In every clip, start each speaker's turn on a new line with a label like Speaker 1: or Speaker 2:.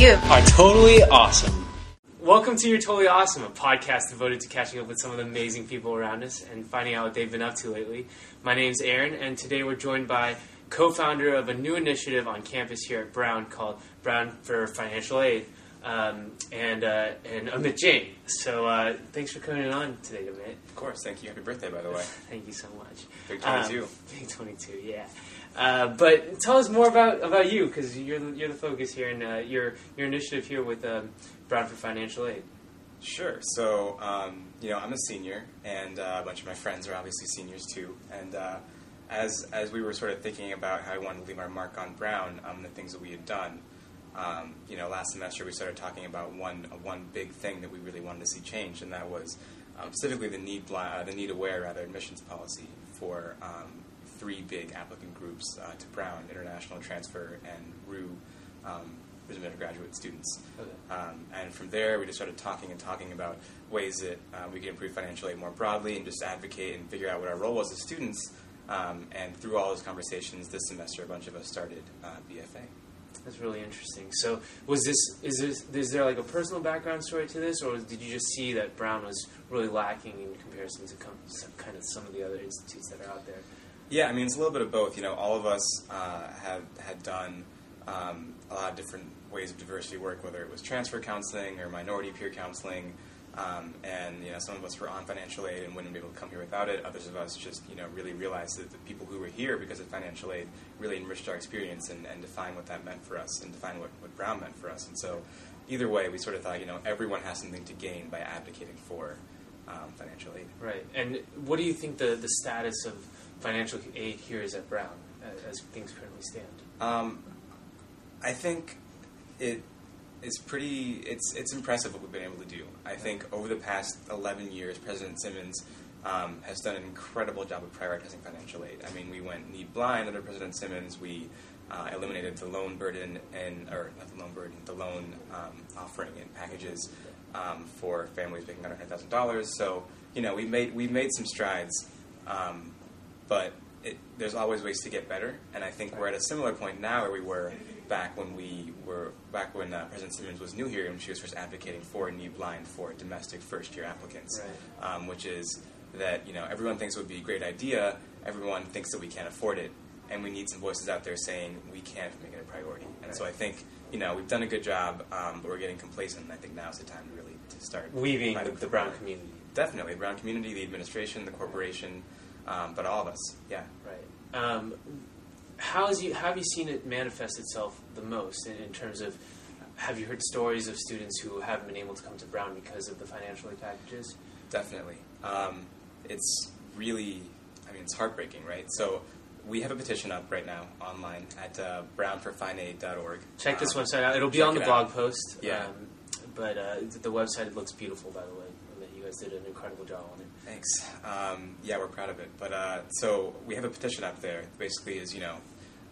Speaker 1: you?
Speaker 2: are totally awesome. Welcome to You're Totally Awesome, a podcast devoted to catching up with some of the amazing people around us and finding out what they've been up to lately. My name's Aaron, and today we're joined by co-founder of a new initiative on campus here at Brown called Brown for Financial Aid, um, and uh, and Amit Jain. So uh, thanks for coming on today, Amit.
Speaker 3: Of course, thank you. Happy birthday, by the way.
Speaker 2: Thank you so much.
Speaker 3: Big 22.
Speaker 2: Um, big 22, yeah. Uh, but tell us more about, about you, because you're you're the focus here, and uh, your your initiative here with um, Brown for Financial Aid.
Speaker 3: Sure. So, um, you know, I'm a senior, and uh, a bunch of my friends are obviously seniors too. And uh, as as we were sort of thinking about how we wanted to leave our mark on Brown, um, the things that we had done, um, you know, last semester we started talking about one one big thing that we really wanted to see change, and that was um, specifically the need the need aware rather admissions policy for um, three big applicant groups uh, to Brown: international transfer and RU. Um, Resumed undergraduate students.
Speaker 2: Okay.
Speaker 3: Um, and from there, we just started talking and talking about ways that uh, we could improve financial aid more broadly and just advocate and figure out what our role was as students. Um, and through all those conversations this semester, a bunch of us started uh, BFA.
Speaker 2: That's really interesting. So, was this is this is there like a personal background story to this, or did you just see that Brown was really lacking in comparison to com- some, kind of some of the other institutes that are out there?
Speaker 3: Yeah, I mean, it's a little bit of both. You know, all of us uh, have had done um, a lot of different ways of diversity work, whether it was transfer counseling or minority peer counseling. Um, and you know, some of us were on financial aid and wouldn't be able to come here without it. Others of us just you know really realized that the people who were here because of financial aid really enriched our experience and, and defined what that meant for us and defined what, what Brown meant for us. And so, either way, we sort of thought you know everyone has something to gain by advocating for um, financial aid.
Speaker 2: Right. And what do you think the the status of financial aid here is at Brown uh, as things currently stand?
Speaker 3: Um, I think it is pretty. It's it's impressive what we've been able to do. I think over the past 11 years, President Simmons um, has done an incredible job of prioritizing financial aid. I mean, we went need blind under President Simmons. We uh, eliminated the loan burden and or not the loan burden, the loan um, offering and packages um, for families making under hundred thousand dollars. So you know, we made we made some strides, um, but it, there's always ways to get better. And I think we're at a similar point now where we were back when we were back when uh, President Simmons was new here and she was first advocating for a new blind for domestic first year applicants,
Speaker 2: Right.
Speaker 3: um, which is that you know everyone thinks it would be a great idea, everyone thinks that we can't afford it, and we need some voices out there saying we can't make it a priority. And so I think you know we've done a good job, um, but we're getting complacent. And I think now's the time to really to start
Speaker 2: Weaving the, the Brown community.
Speaker 3: Definitely, the Brown community, the administration, the corporation, um, but all of us. Yeah.
Speaker 2: Right. Um, how has you how have you seen it manifest itself the most in, in terms of have you heard stories of students who haven't been able to come to Brown because of the financial aid packages?
Speaker 3: Definitely. Um, it's really, I mean, it's heartbreaking, right? So we have a petition up right now online at uh, brownforfineaid.org.
Speaker 2: Check this
Speaker 3: Um,
Speaker 2: website out. It'll be on the blog
Speaker 3: out.
Speaker 2: post.
Speaker 3: Yeah.
Speaker 2: Um, but uh, the website it looks beautiful, by the way. You guys did an incredible job on it.
Speaker 3: Thanks. Um, yeah, we're proud of it. But uh, so we have a petition up there. Basically, is you know,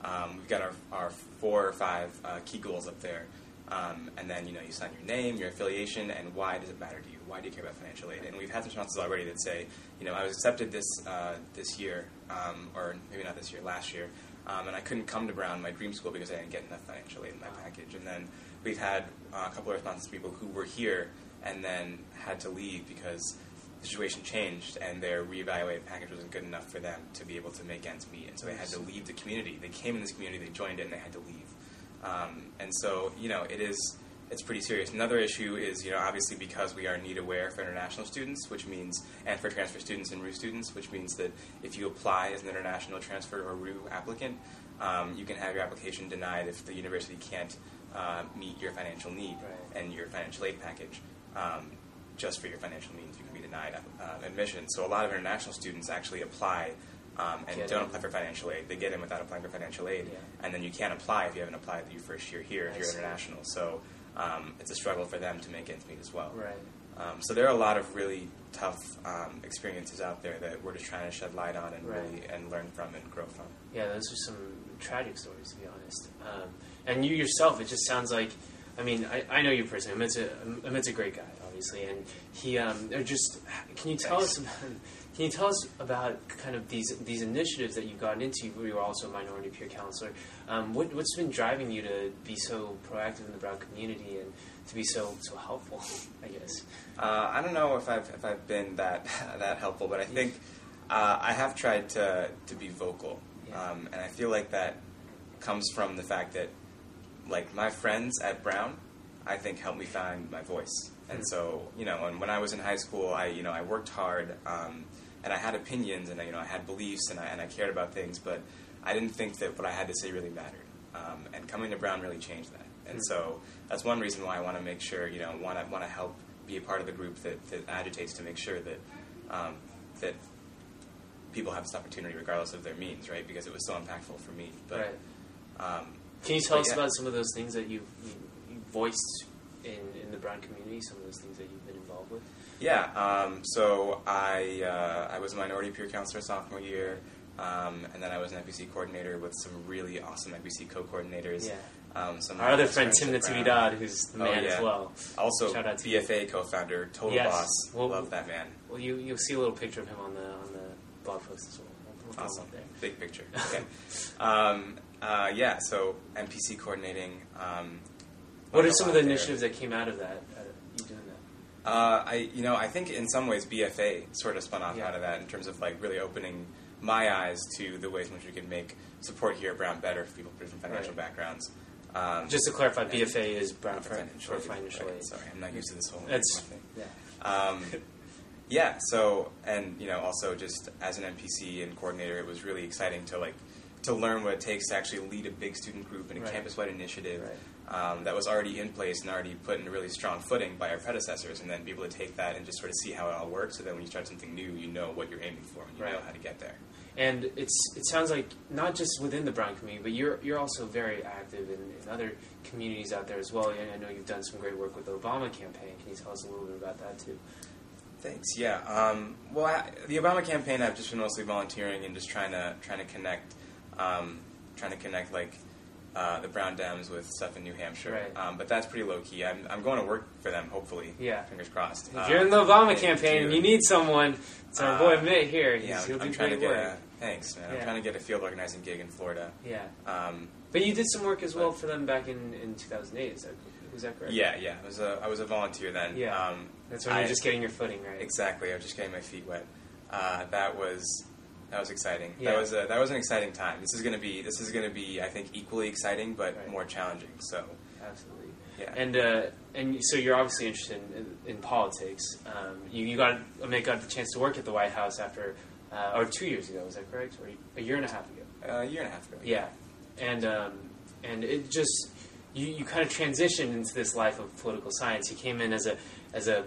Speaker 3: um, we've got our, our four or five uh, key goals up there, um, and then you know you sign your name, your affiliation, and why does it matter to you? Why do you care about financial aid? And we've had some responses already that say, you know, I was accepted this uh, this year, um, or maybe not this year, last year, um, and I couldn't come to Brown, my dream school, because I didn't get enough financial aid in my package. And then we've had uh, a couple of responses to people who were here and then had to leave because the situation changed and their reevaluated package wasn't good enough for them to be able to make ends meet, and so they had to leave the community. They came in this community, they joined it, and they had to leave. Um, and so, you know, it is it's pretty serious. Another issue is, you know, obviously because we are need aware for international students, which means and for transfer students and RU students, which means that if you apply as an international transfer or RU applicant, um, you can have your application denied if the university can't uh, meet your financial need
Speaker 2: Right.
Speaker 3: and your financial aid package. Um, just for your financial means, you can be denied uh, admission. So a lot of international students actually apply um, and
Speaker 2: Get
Speaker 3: don't
Speaker 2: in.
Speaker 3: apply for financial aid. They get in without applying for financial aid,
Speaker 2: Yeah.
Speaker 3: and then you can't apply if you haven't applied your first year here if
Speaker 2: I
Speaker 3: you're
Speaker 2: see.
Speaker 3: international. So um, it's a struggle for them to make ends meet as well.
Speaker 2: Right.
Speaker 3: Um, so there are a lot of really tough um, experiences out there that we're just trying to shed light on and
Speaker 2: Right.
Speaker 3: really and learn from and grow from.
Speaker 2: Yeah, those are some tragic stories, to be honest. Um, and you yourself, it just sounds like I mean, I, I know you personally. Amit's a Amit's a great guy, obviously, and he um, just. Can you tell
Speaker 3: Thanks.
Speaker 2: us? About, can you tell us about kind of these these initiatives that you've gotten into? You were also a minority peer counselor. Um, what what's been driving you to be so proactive in the Brown community and to be so so helpful? I guess.
Speaker 3: Uh, I don't know if I've if I've been that that helpful, but I think uh, I have tried to to be vocal,
Speaker 2: Yeah.
Speaker 3: um, and I feel like that comes from the fact that like my friends at Brown, I think helped me find my voice, and so you know, and when I was in high school, I you know I worked hard, um, and I had opinions, and I, you know I had beliefs, and I and I cared about things, but I didn't think that what I had to say really mattered, um, and coming to Brown really changed that, and so that's one reason why I want to make sure you know want to want to help be a part of the group that, that agitates to make sure that um, that people have this opportunity regardless of their means, right? Because it was so impactful for me. But
Speaker 2: right.
Speaker 3: um,
Speaker 2: Can you tell us
Speaker 3: yeah.
Speaker 2: about some of those things that you've, you, you voiced in, in the Brown community? Some of those things that you've been involved with.
Speaker 3: Yeah, um, so I uh, I was a minority peer counselor sophomore year, um, and then I was an MPC coordinator with some really awesome MPC co-coordinators.
Speaker 2: Yeah.
Speaker 3: Um,
Speaker 2: Our other friend Tim
Speaker 3: at
Speaker 2: Natividad,
Speaker 3: Brown.
Speaker 2: who's the
Speaker 3: Oh,
Speaker 2: man
Speaker 3: yeah.
Speaker 2: as well.
Speaker 3: Also,
Speaker 2: Shout out to you.
Speaker 3: BFA co-founder, total
Speaker 2: Yes.
Speaker 3: boss.
Speaker 2: Well-
Speaker 3: Love that man.
Speaker 2: Well, you you'll see a little picture of him on the on the blog post as well. We'll, we'll throw him
Speaker 3: Awesome.
Speaker 2: there.
Speaker 3: Big picture. Okay. um, uh, yeah, so MPC coordinating. Um,
Speaker 2: What are some of the
Speaker 3: there.
Speaker 2: initiatives that came out of that? Uh, you doing that?
Speaker 3: Uh, I, you know, I think in some ways BFA sort of spun off
Speaker 2: Yeah.
Speaker 3: out of that in terms of like really opening my eyes to the ways in which we can make support here at Brown better for people with different financial
Speaker 2: Right.
Speaker 3: backgrounds. Um,
Speaker 2: Just to clarify, BFA is Brown
Speaker 3: for financial
Speaker 2: financial
Speaker 3: right,
Speaker 2: aid.
Speaker 3: Sorry, I'm not used to this whole
Speaker 2: That's
Speaker 3: thing.
Speaker 2: yeah.
Speaker 3: Um, yeah, so and you know also just as an MPC and coordinator, it was really exciting to like to learn what it takes to actually lead a big student group and a
Speaker 2: Right.
Speaker 3: campus-wide initiative
Speaker 2: Right.
Speaker 3: Um, that was already in place and already put in a really strong footing by our predecessors, and then be able to take that and just sort of see how it all works. So then when you start something new, you know what you're aiming for and you know how to get there.
Speaker 2: And it's it sounds like not just within the Brown community, but you're you're also very active in, in other communities out there as well. And I know you've done some great work with the Obama campaign. Can you tell us a little bit about that too?
Speaker 3: Thanks. Yeah. Um, well, I, the Obama campaign, I've just been mostly volunteering and just trying to trying to connect, um, trying to connect like uh, the Brown Dems with stuff in New Hampshire.
Speaker 2: Right.
Speaker 3: Um, but that's pretty low key. I'm, I'm going to work for them. Hopefully.
Speaker 2: Yeah.
Speaker 3: Fingers crossed.
Speaker 2: If you're in the Obama campaign and
Speaker 3: you
Speaker 2: need someone, it's our
Speaker 3: Uh,
Speaker 2: boy Mitt here. He's,
Speaker 3: Yeah,
Speaker 2: he'll
Speaker 3: I'm, I'm trying to get
Speaker 2: work.
Speaker 3: a thanks, man.
Speaker 2: Yeah.
Speaker 3: I'm trying to get a field organizing gig in Florida.
Speaker 2: Yeah,
Speaker 3: Um,
Speaker 2: but you did some work as well for them back in, in 2008. Is that was that correct?
Speaker 3: yeah, yeah. I was a I was a volunteer then.
Speaker 2: Yeah.
Speaker 3: Um,
Speaker 2: That's when
Speaker 3: I-
Speaker 2: you're just getting your footing, right?
Speaker 3: Exactly. I was just getting my feet wet. Uh, that was that was exciting.
Speaker 2: Yeah.
Speaker 3: That was a, that was an exciting time. This is going to be this is going to be I think equally exciting, but
Speaker 2: Right.
Speaker 3: more challenging. So
Speaker 2: Absolutely.
Speaker 3: yeah.
Speaker 2: And uh, and so you're obviously interested in, in, in politics. Um, you you got Amit got the chance to work at the White House after, uh, or two years ago, is that correct? Or a year and a half ago?
Speaker 3: uh, a year and a half ago.
Speaker 2: Yeah, and um, and it just you, you kind of transitioned into this life of political science. You came in as a as a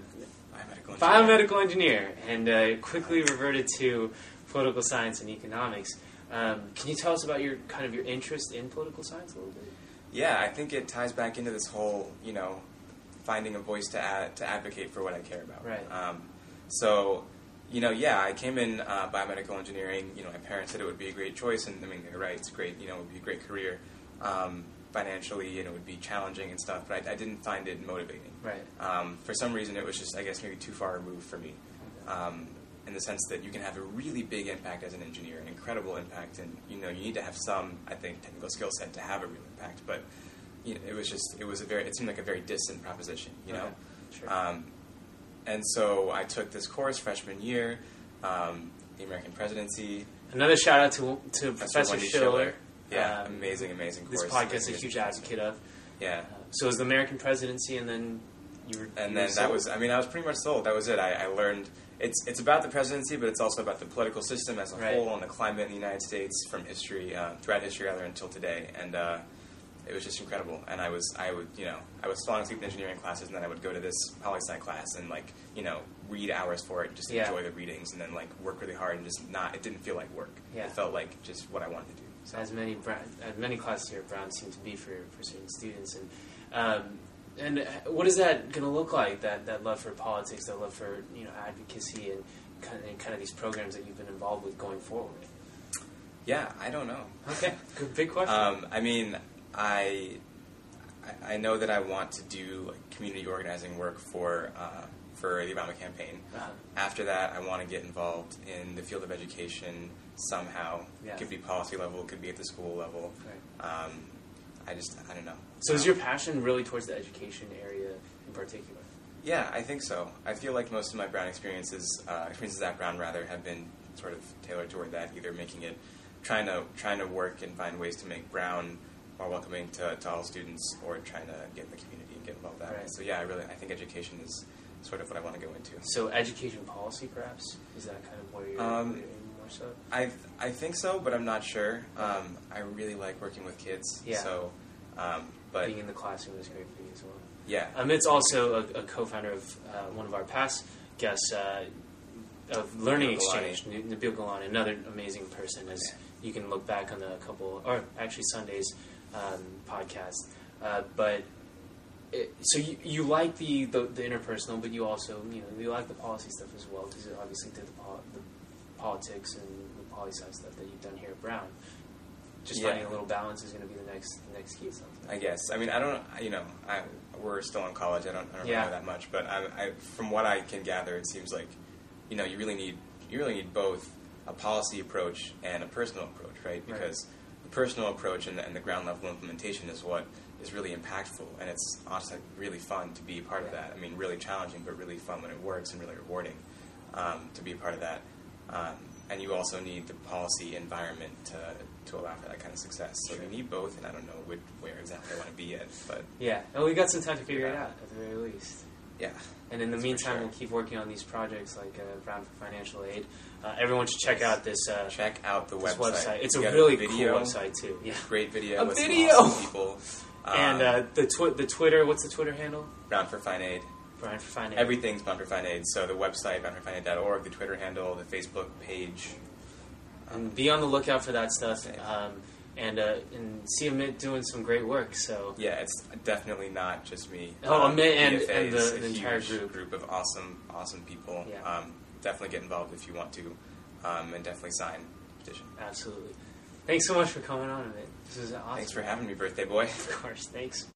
Speaker 3: Biomedical. engineering.
Speaker 2: biomedical engineer and uh, quickly reverted to political science and economics. Um, can you tell us about your kind of your interest in political science a little bit?
Speaker 3: Yeah, I think it ties back into this whole you know finding a voice to ad, to advocate for what I care about.
Speaker 2: Right.
Speaker 3: Um, so. You know, yeah, I came in uh, biomedical engineering. You know, my parents said it would be a great choice, and I mean, they're right. It's great. You know, it would be a great career. Um, financially, and it would be challenging and stuff. But I, I didn't find it motivating.
Speaker 2: Right.
Speaker 3: Um, for some reason, it was just, I guess, maybe too far removed for me. Um, in the sense that you can have a really big impact as an engineer, an incredible impact, and you know you need to have some, I think, technical skill set to have a real impact. But you know, it was just, it was a very, it seemed like a very distant proposition, you know.
Speaker 2: Okay. Sure.
Speaker 3: Um, and so I took this course freshman year, um, the American Presidency.
Speaker 2: Another shout out to to Professor
Speaker 3: Wendy
Speaker 2: Schiller.
Speaker 3: Yeah,
Speaker 2: Um,
Speaker 3: amazing, amazing
Speaker 2: This podcast is a huge advocate of.
Speaker 3: Yeah.
Speaker 2: Uh, so it was the American presidency, and then you were.
Speaker 3: and
Speaker 2: you
Speaker 3: then
Speaker 2: were
Speaker 3: that was i mean i was pretty much sold that was it i, I learned it's it's about the presidency but it's also about the political system as a
Speaker 2: Right.
Speaker 3: whole and the climate in the united states from history uh, throughout history rather until today and uh, it was just incredible and i was i would you know i was falling asleep in engineering classes and then i would go to this poli sci class and like you know read hours for it just
Speaker 2: Yeah.
Speaker 3: enjoy the readings and then like work really hard and just not it didn't feel like work
Speaker 2: Yeah.
Speaker 3: it felt like just what i wanted to do so
Speaker 2: as many as many classes here at Brown seem to be for, for certain students, and um, and uh, what is that going to look like? That that love for politics, that love for you know advocacy, and kind of, and kind of these programs that you've been involved with going forward.
Speaker 3: yeah i don't know
Speaker 2: Okay, good big question.
Speaker 3: Um, I mean, I I, know that I want to do community organizing work for uh, for the Obama campaign.
Speaker 2: Uh-huh.
Speaker 3: After that, I want to get involved in the field of education somehow.
Speaker 2: Yeah.
Speaker 3: It could be policy level, it could be at the school level.
Speaker 2: Right.
Speaker 3: Um, I just I don't know.
Speaker 2: So is your passion really towards the education area in particular?
Speaker 3: Yeah, I think so. I feel like most of my Brown experiences, uh, experiences at Brown rather, have been sort of tailored toward that, either making it, trying to trying to work and find ways to make Brown more welcoming to, to all students, or trying to get in the community and get involved that way. So yeah, I really I think education is sort of what I want to go into.
Speaker 2: So education policy, perhaps, is that kind of where you're,
Speaker 3: Um,
Speaker 2: where you're aiming more so?
Speaker 3: I I think so, but I'm not sure. Um, I really like working with kids.
Speaker 2: Yeah.
Speaker 3: So, um, but
Speaker 2: Being in the classroom is great for you as well.
Speaker 3: yeah,
Speaker 2: Amit's also a, a co-founder of uh, one of our past guests uh, of Learning
Speaker 3: Nabil
Speaker 2: Exchange, Nabil Galani, another amazing person. As
Speaker 3: Yeah.
Speaker 2: you can look back on the couple, or actually Sunday's um, podcast. Uh, but it, so you, you like the, the the interpersonal, but you also you know you like the policy stuff as well because obviously did the, the politics and the poli sci stuff that you've done here at Brown. Just
Speaker 3: Yeah.
Speaker 2: finding a little balance is going to be the next the next key. It sounds like.
Speaker 3: I guess. I mean, I don't. You know, I we're still in college. I don't, I don't
Speaker 2: Yeah.
Speaker 3: know that much, but I, I, from what I can gather, it seems like, you know, you really need you really need both a policy approach and a personal approach, right?
Speaker 2: Right.
Speaker 3: Because the personal approach and the, and the ground level implementation is what is really impactful, and it's honestly really fun to be a part of that. I mean, really challenging, but really fun when it works, and really rewarding um, to be a part of that. Um, and you also need the policy environment to, to allow for that kind of success. So
Speaker 2: Sure.
Speaker 3: you need both, and I don't know which, where exactly I want to be yet, but
Speaker 2: Yeah, and we got some time to figure it out at the very least.
Speaker 3: yeah.
Speaker 2: And in the
Speaker 3: That's
Speaker 2: meantime,
Speaker 3: sure.
Speaker 2: we'll keep working on these projects like uh, Brown for Financial Aid. Uh, everyone should check out this, uh,
Speaker 3: Check out the website.
Speaker 2: website. It's a really
Speaker 3: video,
Speaker 2: cool website too. Yeah.
Speaker 3: Great video
Speaker 2: A video!
Speaker 3: some awesome people.
Speaker 2: and
Speaker 3: Um,
Speaker 2: uh, the twi- the Twitter, what's the Twitter handle?
Speaker 3: Brown for Fine Aid.
Speaker 2: For Financial.
Speaker 3: Everything's for Fine Aid. So the website, brownforfineaid.org, the Twitter handle, the Facebook page.
Speaker 2: And be on the lookout for that stuff. Um, and uh, and see Amit doing some great work. So
Speaker 3: Yeah, it's definitely not just me.
Speaker 2: Oh, Amit and- and the- the entire
Speaker 3: huge
Speaker 2: group.
Speaker 3: of awesome, awesome people.
Speaker 2: Yeah.
Speaker 3: Um, definitely get involved if you want to, um, and definitely sign the petition.
Speaker 2: absolutely. Thanks so much for coming on, Amit. This is awesome.
Speaker 3: Thanks for having me, birthday boy.
Speaker 2: Of course. Thanks.